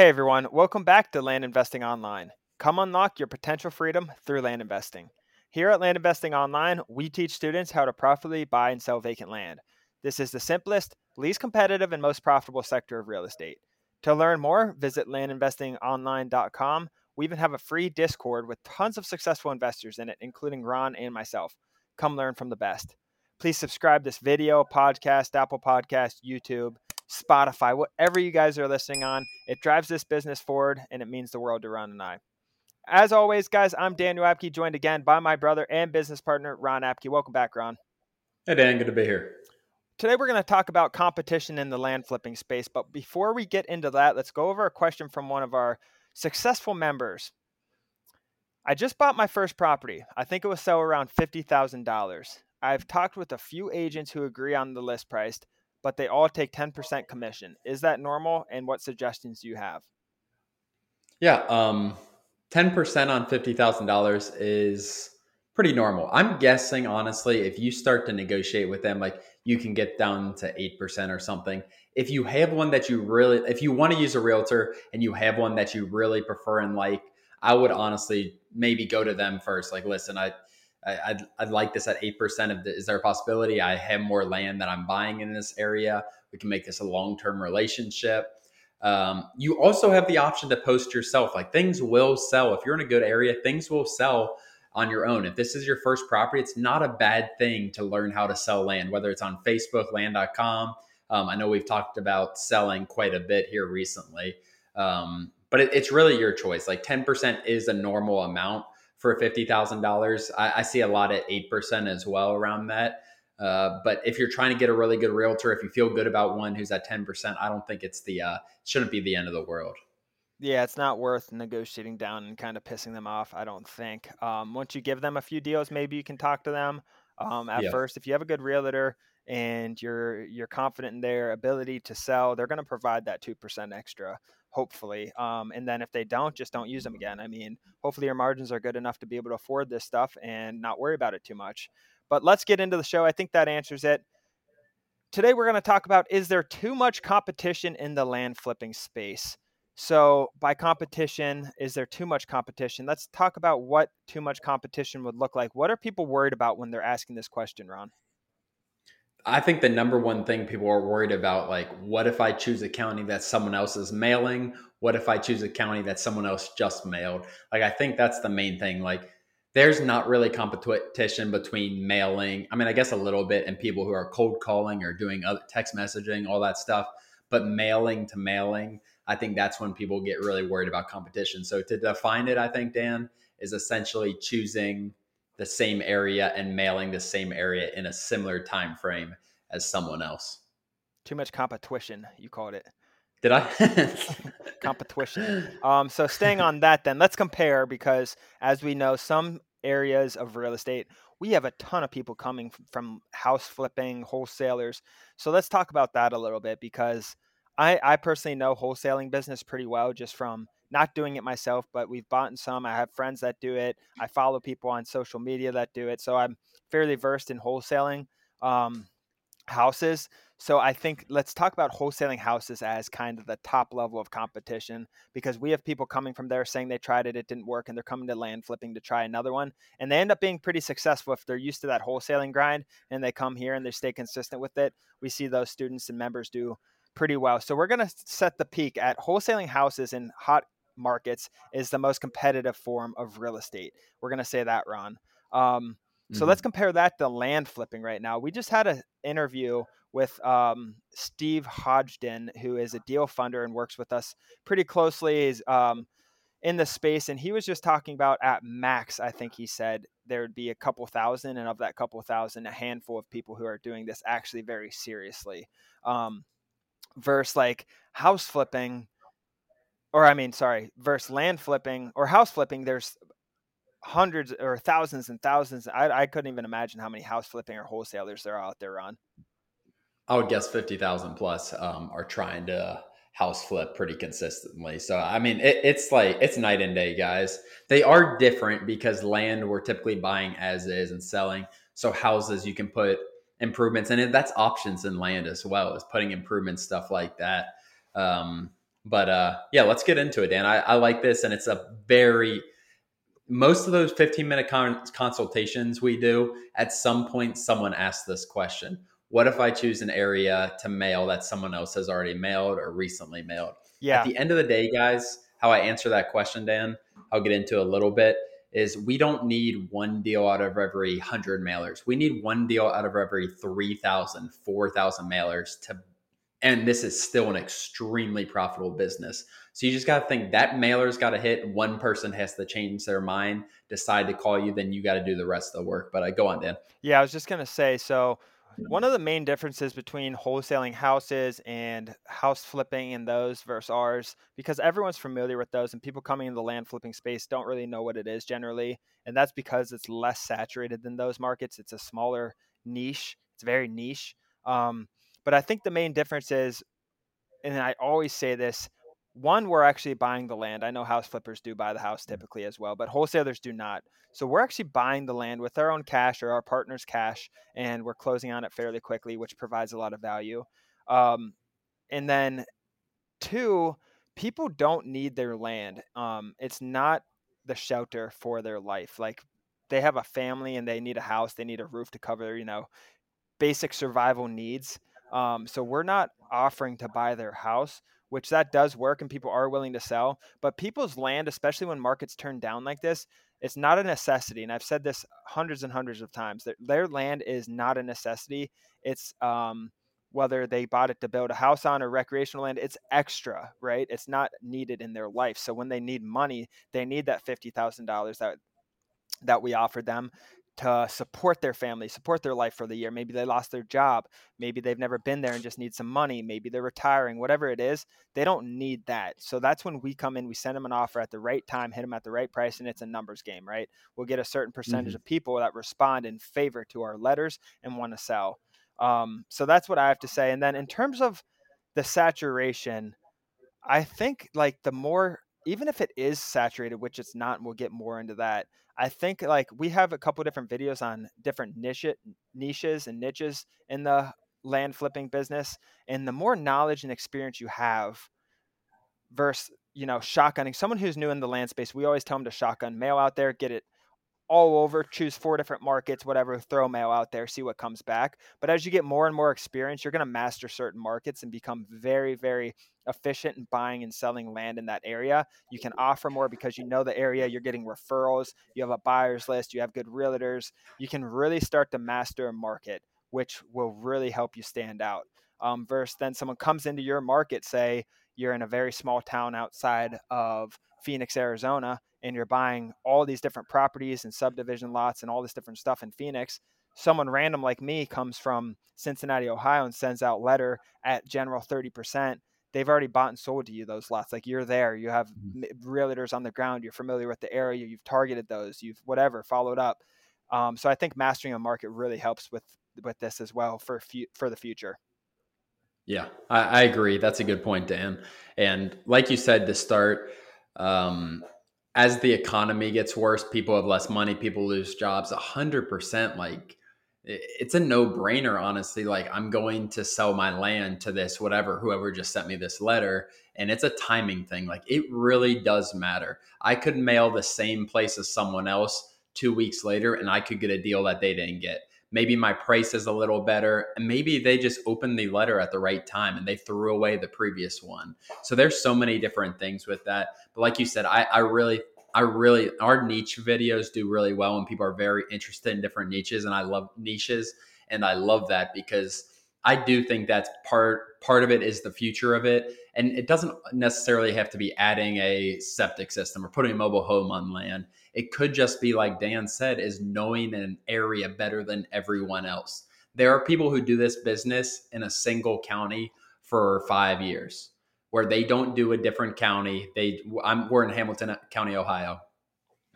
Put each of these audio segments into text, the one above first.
Hey everyone, welcome back to Land Investing Online. Come unlock your potential freedom through land investing. Here at Land Investing Online, we teach students how to profitably buy and sell vacant land. This is the simplest, least competitive, and most profitable sector of real estate. To learn more, visit landinvestingonline.com. We even have a free Discord with tons of successful investors in it, including Ron and myself. Come learn from the best. Please subscribe this video, podcast, Apple Podcast, YouTube, Spotify, whatever you guys are listening on. It drives this business forward and it means the world to Ron and I. As always, guys, I'm Daniel Apke, joined again by my brother and business partner, Ron Apke. Welcome back, Ron. Hey, Dan. Good to be here. Today, we're going to talk about competition in the land flipping space. But before we get into that, let's go over a question from one of our successful members. I just bought my first property. I think it will sell around $50,000. I've talked with a few agents who agree on the list price, but they all take 10% commission. Is that normal? And what suggestions do you have? Yeah, um, 10% on $50,000 is pretty normal. I'm guessing, honestly, if you start to negotiate with them, like you can get down to 8% or something. If you have one that you really, if you want to use a realtor and you have one that you really prefer and like, I would honestly maybe go to them first. Like, listen, I, I, would I'd like this at 8% of the, is there a possibility I have more land that I'm buying in this area? We can make this a long-term relationship. Um, you also have the option to post yourself. Like things will sell. If you're in a good area, things will sell on your own. If this is your first property, it's not a bad thing to learn how to sell land, whether it's on Facebook, land.com. Um, I know we've talked about selling quite a bit here recently, um, but it, it's really your choice. Like 10% is a normal amount for $50,000. I, I see a lot at 8% as well around that. Uh, but if you're trying to get a really good realtor, if you feel good about one who's at 10%, I don't think it's the, uh, shouldn't be the end of the world. Yeah, it's not worth negotiating down and kind of pissing them off, I don't think. Um, once you give them a few deals, maybe you can talk to them. Um, at yeah. first, if you have a good realtor and you're you're confident in their ability to sell, they're going to provide that two percent extra hopefully. Um, and then if they don't, just don't use them again. I mean, hopefully your margins are good enough to be able to afford this stuff and not worry about it too much. But let's get into the show. I think that answers it. Today we're going to talk about is there too much competition in the land flipping space? So, by competition, is there too much competition? Let's talk about what too much competition would look like. What are people worried about when they're asking this question, Ron? I think the number one thing people are worried about, like, what if I choose a county that someone else is mailing? What if I choose a county that someone else just mailed? Like, I think that's the main thing. Like, there's not really competition between mailing. I mean, I guess a little bit, and people who are cold calling or doing text messaging, all that stuff. But mailing to mailing, I think that's when people get really worried about competition. So to define it, I think Dan is essentially choosing the same area and mailing the same area in a similar time frame as someone else. Too much competition, you called it. Did I? competition. Um, so staying on that, then let's compare because as we know, some areas of real estate, we have a ton of people coming from house flipping, wholesalers. So let's talk about that a little bit because I, I personally know wholesaling business pretty well just from not doing it myself, but we've bought some. I have friends that do it. I follow people on social media that do it. So I'm fairly versed in wholesaling um, houses. So I think let's talk about wholesaling houses as kind of the top level of competition because we have people coming from there saying they tried it, it didn't work, and they're coming to land flipping to try another one. And they end up being pretty successful if they're used to that wholesaling grind and they come here and they stay consistent with it. We see those students and members do pretty well. So we're going to set the peak at wholesaling houses in hot markets is the most competitive form of real estate. We're going to say that, Ron. Um, so mm-hmm. let's compare that to land flipping right now. We just had an interview with um, Steve Hodgden, who is a deal funder and works with us pretty closely. He's um, in the space, and he was just talking about at max. I think he said there would be a couple thousand, and of that couple thousand, a handful of people who are doing this actually very seriously. Um, versus like house flipping or I mean, sorry, versus land flipping or house flipping, there's hundreds or thousands and thousands. I, I couldn't even imagine how many house flipping or wholesalers there are out there on. I would guess 50,000 plus um, are trying to house flip pretty consistently. So, I mean, it, it's like, it's night and day, guys. They are different because land we're typically buying as is and selling. So, houses, you can put improvements and it that's options in land as well as putting improvements, stuff like that. Um, But uh, yeah, let's get into it, Dan. I, I like this, and it's a very most of those 15 minute con- consultations we do, at some point, someone asks this question What if I choose an area to mail that someone else has already mailed or recently mailed? Yeah. At the end of the day, guys, how I answer that question, Dan, I'll get into a little bit is we don't need one deal out of every 100 mailers. We need one deal out of every 3,000, 4,000 mailers to and this is still an extremely profitable business. So you just got to think that mailer's got to hit. One person has to change their mind, decide to call you, then you got to do the rest of the work. But I uh, go on, Dan. Yeah, I was just gonna say. So one of the main differences between wholesaling houses and house flipping and those versus ours, because everyone's familiar with those, and people coming in the land flipping space don't really know what it is generally, and that's because it's less saturated than those markets. It's a smaller niche. It's very niche. Um, but I think the main difference is, and I always say this one, we're actually buying the land. I know house flippers do buy the house typically as well, but wholesalers do not. So we're actually buying the land with our own cash or our partner's cash, and we're closing on it fairly quickly, which provides a lot of value. Um, and then, two, people don't need their land. Um, it's not the shelter for their life. Like they have a family and they need a house, they need a roof to cover, you know, basic survival needs. Um, so we're not offering to buy their house, which that does work and people are willing to sell. But people's land, especially when markets turn down like this, it's not a necessity. And I've said this hundreds and hundreds of times. Their, their land is not a necessity. It's um, whether they bought it to build a house on or recreational land, it's extra, right? It's not needed in their life. So when they need money, they need that fifty thousand dollars that that we offered them to support their family, support their life for the year. Maybe they lost their job. Maybe they've never been there and just need some money. Maybe they're retiring, whatever it is. They don't need that. So that's when we come in, we send them an offer at the right time, hit them at the right price, and it's a numbers game, right? We'll get a certain percentage mm-hmm. of people that respond in favor to our letters and want to sell. Um, so that's what I have to say. And then in terms of the saturation, I think like the more even if it is saturated, which it's not, and we'll get more into that. I think like we have a couple different videos on different niche niches and niches in the land flipping business, and the more knowledge and experience you have, versus you know shotgunning someone who's new in the land space, we always tell them to shotgun mail out there, get it all over, choose four different markets, whatever, throw mail out there, see what comes back. But as you get more and more experience, you're going to master certain markets and become very, very efficient in buying and selling land in that area. You can offer more because you know the area, you're getting referrals, you have a buyer's list, you have good realtors. You can really start to master a market, which will really help you stand out. Um, versus then someone comes into your market, say you're in a very small town outside of Phoenix, Arizona, and you're buying all these different properties and subdivision lots and all this different stuff in Phoenix, someone random like me comes from Cincinnati, Ohio, and sends out letter at general 30%. They've already bought and sold to you those lots. Like you're there, you have mm-hmm. realtors on the ground, you're familiar with the area, you've targeted those, you've whatever followed up. Um, so I think mastering a market really helps with with this as well for fu- for the future. Yeah, I, I, agree. That's a good point, Dan. And like you said to start, um, as the economy gets worse, people have less money, people lose jobs. A hundred percent, like it's a no brainer. Honestly, like I'm going to sell my land to this whatever whoever just sent me this letter, and it's a timing thing. Like it really does matter. I could mail the same place as someone else two weeks later, and I could get a deal that they didn't get maybe my price is a little better and maybe they just opened the letter at the right time and they threw away the previous one. So there's so many different things with that. But like you said i, I really i really our niche videos do really well and people are very interested in different niches and i love niches and i love that because i do think that's part part of it is the future of it. And it doesn't necessarily have to be adding a septic system or putting a mobile home on land it could just be like Dan said, is knowing an area better than everyone else. There are people who do this business in a single county for five years, where they don't do a different county. They, I'm, we're in Hamilton County, Ohio,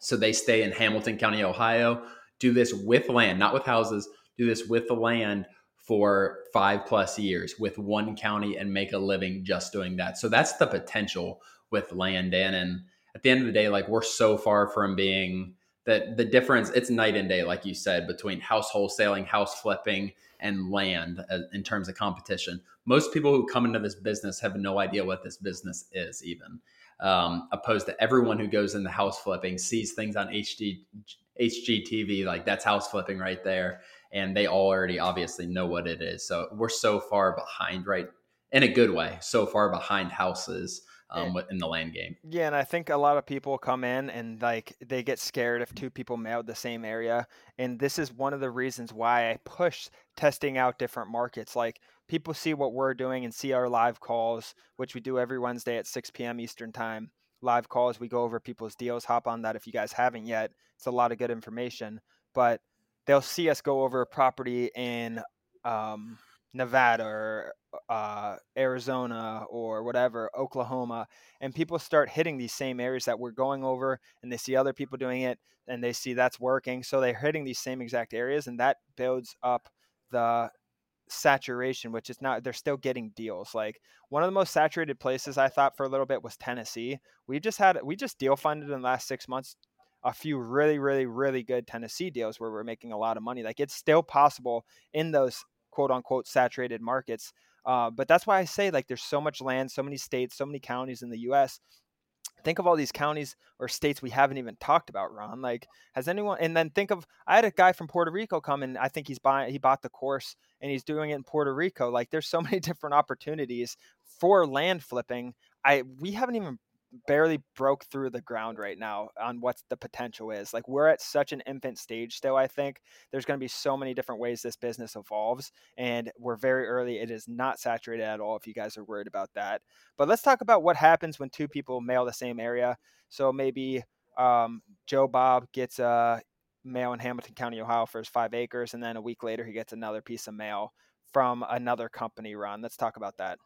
so they stay in Hamilton County, Ohio. Do this with land, not with houses. Do this with the land for five plus years with one county and make a living just doing that. So that's the potential with land, Dan. And at the end of the day, like we're so far from being that the difference it's night and day like you said between house wholesaling house flipping and land uh, in terms of competition. Most people who come into this business have no idea what this business is even um, opposed to everyone who goes into house flipping sees things on hd hgtv like that's house flipping right there and they all already obviously know what it is. So we're so far behind right in a good way so far behind houses um, in the land game. Yeah, and I think a lot of people come in and like they get scared if two people mailed the same area, and this is one of the reasons why I push testing out different markets. Like people see what we're doing and see our live calls, which we do every Wednesday at 6 p.m. Eastern time. Live calls, we go over people's deals. Hop on that if you guys haven't yet. It's a lot of good information, but they'll see us go over a property in um, Nevada or uh, Arizona or whatever, Oklahoma, and people start hitting these same areas that we're going over, and they see other people doing it, and they see that's working, so they're hitting these same exact areas, and that builds up the saturation, which is not they're still getting deals. Like one of the most saturated places I thought for a little bit was Tennessee. We just had we just deal funded in the last six months a few really, really, really good Tennessee deals where we're making a lot of money. Like it's still possible in those quote unquote saturated markets. Uh, but that's why I say like there's so much land, so many states, so many counties in the U.S. Think of all these counties or states we haven't even talked about, Ron. Like, has anyone? And then think of I had a guy from Puerto Rico come and I think he's buying he bought the course and he's doing it in Puerto Rico. Like, there's so many different opportunities for land flipping. I we haven't even barely broke through the ground right now on what the potential is. Like we're at such an infant stage still, I think. There's going to be so many different ways this business evolves and we're very early. It is not saturated at all if you guys are worried about that. But let's talk about what happens when two people mail the same area. So maybe um, Joe Bob gets a mail in Hamilton County, Ohio for his 5 acres and then a week later he gets another piece of mail from another company run. Let's talk about that.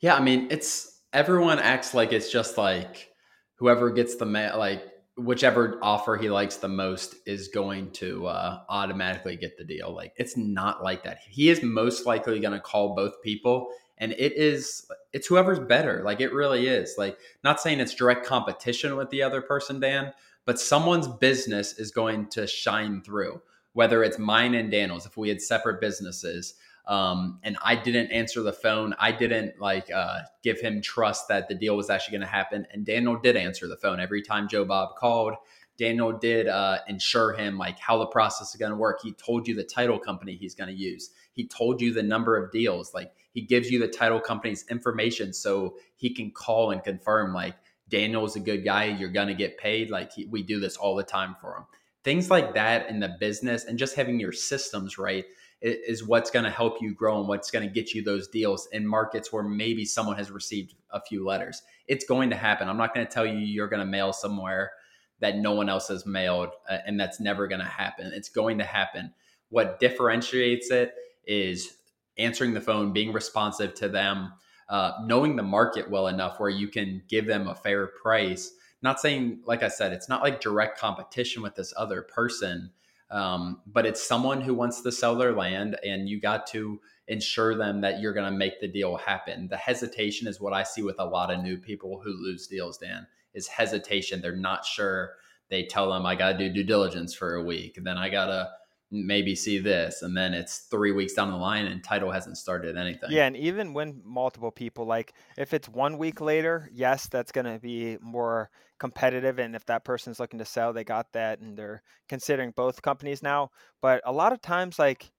Yeah, I mean, it's everyone acts like it's just like whoever gets the mail, like whichever offer he likes the most is going to uh, automatically get the deal. Like it's not like that. He is most likely going to call both people, and it is it's whoever's better. Like it really is. Like not saying it's direct competition with the other person, Dan, but someone's business is going to shine through. Whether it's mine and Daniel's, if we had separate businesses, um, and I didn't answer the phone. I didn't like uh, give him trust that the deal was actually going to happen. And Daniel did answer the phone every time Joe Bob called. Daniel did uh, ensure him like how the process is going to work. He told you the title company he's going to use. He told you the number of deals. Like he gives you the title company's information so he can call and confirm like Daniel's a good guy. You're going to get paid. Like he, we do this all the time for him. Things like that in the business and just having your systems right is what's going to help you grow and what's going to get you those deals in markets where maybe someone has received a few letters. It's going to happen. I'm not going to tell you you're going to mail somewhere that no one else has mailed uh, and that's never going to happen. It's going to happen. What differentiates it is answering the phone, being responsive to them, uh, knowing the market well enough where you can give them a fair price. Not saying, like I said, it's not like direct competition with this other person um, but it's someone who wants to sell their land, and you got to ensure them that you're going to make the deal happen. The hesitation is what I see with a lot of new people who lose deals, Dan, is hesitation. They're not sure. They tell them, I got to do due diligence for a week. Then I got to maybe see this and then it's three weeks down the line and title hasn't started anything. Yeah and even when multiple people like if it's one week later yes that's going to be more competitive and if that person's looking to sell they got that and they're considering both companies now. But a lot of times like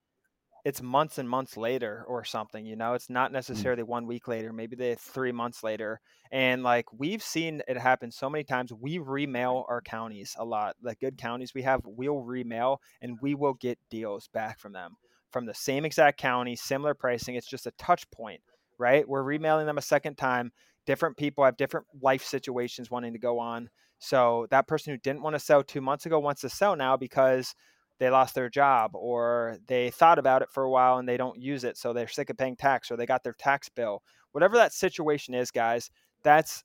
it's months and months later or something you know it's not mm. necessarily one week later maybe they three months later and like we've seen it happen so many times we remail our counties a lot the good counties we have we'll remail and we will get deals back from them from the same exact county similar pricing it's just a touch point right we're remailing them a second time different people have different life situations wanting to go on so that person who didn't want to sell two months ago wants to sell now because they lost their job or they thought about it for a while and they don't use it so they're sick of paying tax or they got their tax bill. Whatever that situation is guys that's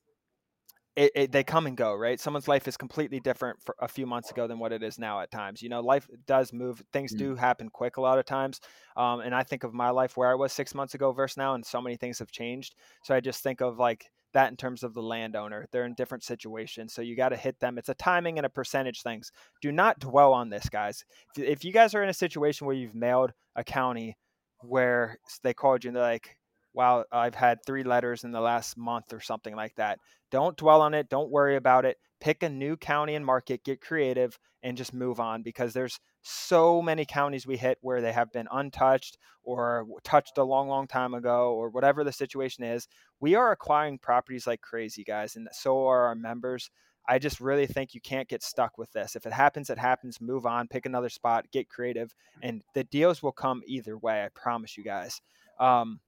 it, it, they come and go right? Someone's life is completely different for a few months ago than what it is now at times you know? Life does move things mm. do happen quick a lot of times um, and i think of my life where i was six months ago versus now and so many things have changed. So i just think of like that in terms of the landowner. They're in different situations. So you got to hit them. It's a timing and a percentage things. Do not dwell on this, guys. If you guys are in a situation where you've mailed a county where they called you and they're like, wow, I've had three letters in the last month or something like that. Don't dwell on it. Don't worry about it. Pick a new county and market, get creative, and just move on because there's so many counties we hit where they have been untouched or touched a long, long time ago or whatever the situation is. We are acquiring properties like crazy, guys, and so are our members. I just really think you can't get stuck with this. If it happens, it happens. Move on, pick another spot, get creative, and the deals will come either way. I promise you guys. Um,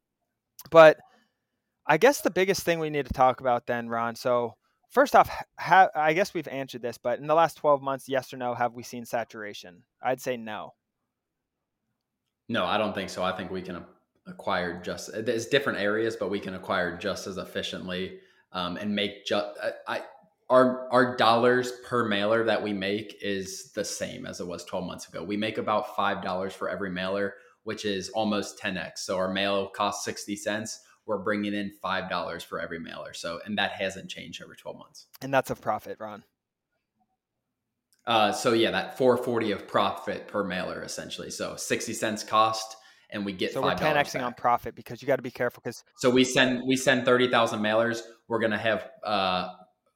but I guess the biggest thing we need to talk about then, Ron. So first off, I guess we've answered this, but in the last 12 months, yes or no, have we seen saturation? I'd say no. No, I don't think so. I think we can acquire just there's different areas, but we can acquire just as efficiently um, and make just I our our dollars per mailer that we make is the same as it was 12 months ago. We make about five dollars for every mailer which is almost 10x. So our mail costs 60 cents. We're bringing in $5 for every mailer. So, and that hasn't changed over 12 months. And that's a profit, Ron. Uh, so yeah, that 440 of profit per mailer essentially. So 60 cents cost and we get so we're 10xing on profit because you got to be careful because so we send we send 30,000 mailers. We're gonna have uh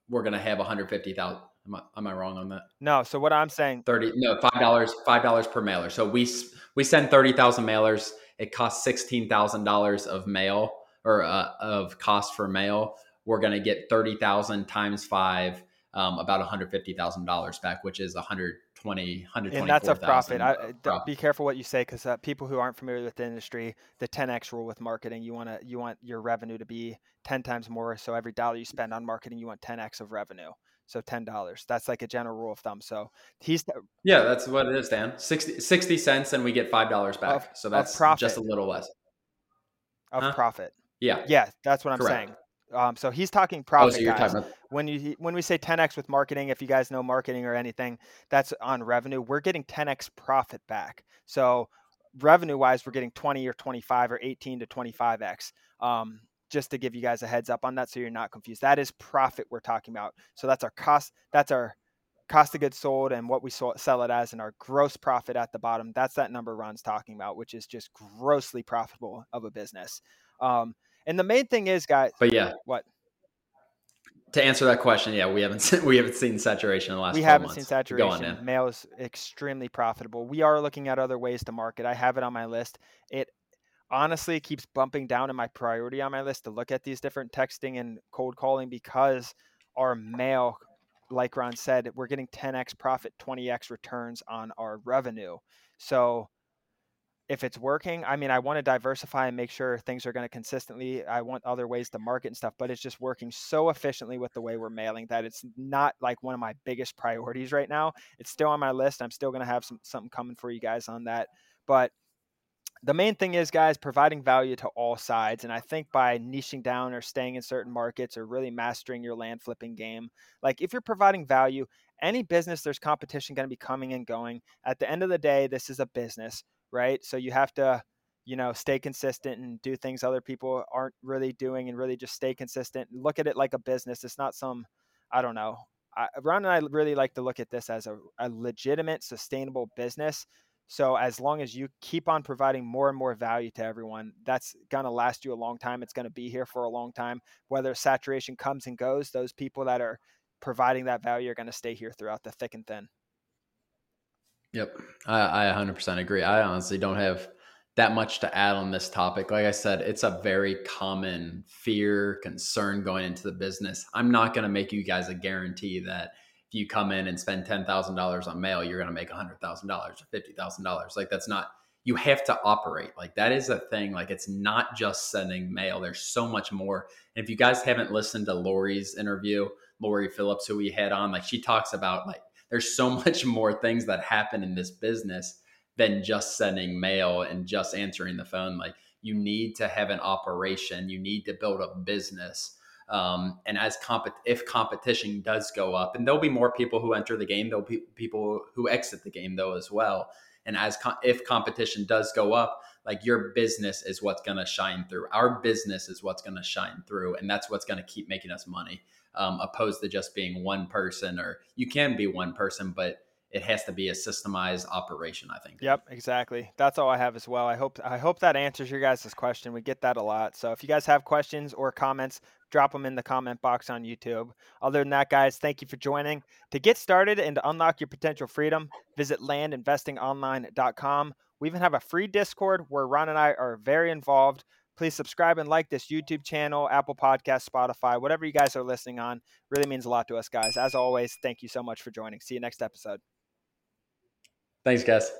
we're gonna have 150,000 Am I, am I wrong on that? No. So what I'm saying, thirty no five dollars five dollars per mailer. So we we send thirty thousand mailers. It costs sixteen thousand dollars of mail or uh, of cost for mail. We're gonna get thirty thousand times five, um, about one hundred fifty thousand dollars back, which is one hundred twenty hundred twenty. And that's a profit. I, profit. Be careful what you say because uh, people who aren't familiar with the industry, the 10x rule with marketing, you want to you want your revenue to be 10 times more. So every dollar you spend on marketing, you want 10x of revenue. So ten dollars. That's like a general rule of thumb. So he's yeah, that's what it is, Dan. 60, 60 cents, and we get five dollars back. Of, so that's just a little less of huh? profit. Yeah, yeah, that's what I'm Correct. saying. Um, so he's talking profit. Oh, so guys. About- when you when we say 10x with marketing, if you guys know marketing or anything, that's on revenue. We're getting 10x profit back. So revenue wise, we're getting 20 or 25 or 18 to 25x. Um, just to give you guys a heads up on that so you're not confused. That is profit we're talking about. So that's our cost that's our cost of goods sold and what we sell it as and our gross profit at the bottom. That's that number Ron's talking about, which is just grossly profitable of a business. Um, and the main thing is, guys. But yeah, what? To answer that question, yeah, we haven't seen, we haven't seen saturation in the last. We haven't months. seen saturation. Go On, Mail is extremely profitable. We are looking at other ways to market. I have it on my list. It honestly keeps bumping down in my priority on my list to look at these different texting and cold calling because our mail like ron said we're getting 10x profit 20x returns on our revenue so if it's working i mean i want to diversify and make sure things are going to consistently i want other ways to market and stuff but it's just working so efficiently with the way we're mailing that it's not like one of my biggest priorities right now it's still on my list i'm still going to have some something coming for you guys on that but the main thing is, guys, providing value to all sides. And I think by niching down or staying in certain markets or really mastering your land flipping game, like if you're providing value, any business, there's competition going to be coming and going. At the end of the day, this is a business, right? So you have to, you know, stay consistent and do things other people aren't really doing and really just stay consistent. Look at it like a business. It's not some, I don't know. I, Ron and I really like to look at this as a, a legitimate, sustainable business so as long as you keep on providing more and more value to everyone, that's going to last you a long time. It's going to be here for a long time. Whether saturation comes and goes, those people that are providing that value are going to stay here throughout the thick and thin. Yep. I, I 100% agree. I honestly don't have that much to add on this topic. Like I said, it's a very common fear, concern going into the business. I'm not going to make you guys a guarantee that if you come in and spend ten thousand dollars on mail, you're going to make hundred thousand dollars or fifty thousand dollars. Like that's not. You have to operate like that is a thing. Like it's not just sending mail. There's so much more. And if you guys haven't listened to Lori's interview, Lori Phillips, who we had on, like she talks about like there's so much more things that happen in this business than just sending mail and just answering the phone. Like you need to have an operation. You need to build a business um, and as comp- if competition does go up, and there'll be more people who enter the game, there'll be people who exit the game though as well. And as com- if competition does go up, like your business is what's going to shine through. Our business is what's going to shine through, and that's what's going to keep making us money, um, opposed to just being one person. Or you can be one person, but it has to be a systemized operation i think. Yep exactly. That's all i have as well. I hope i hope that answers your guys' question. We get that a lot. So if you guys have questions or comments drop them in the comment box on youtube. Other than that guys thank you for joining. To get started and to unlock your potential freedom visit landinvestingonline.com we even have a free discord where ron and i are very involved please subscribe and like this youtube channel apple podcast spotify whatever you guys are listening on. Really means a lot to us guys. As always thank you so much for joining. See you next episode. Thanks, guys.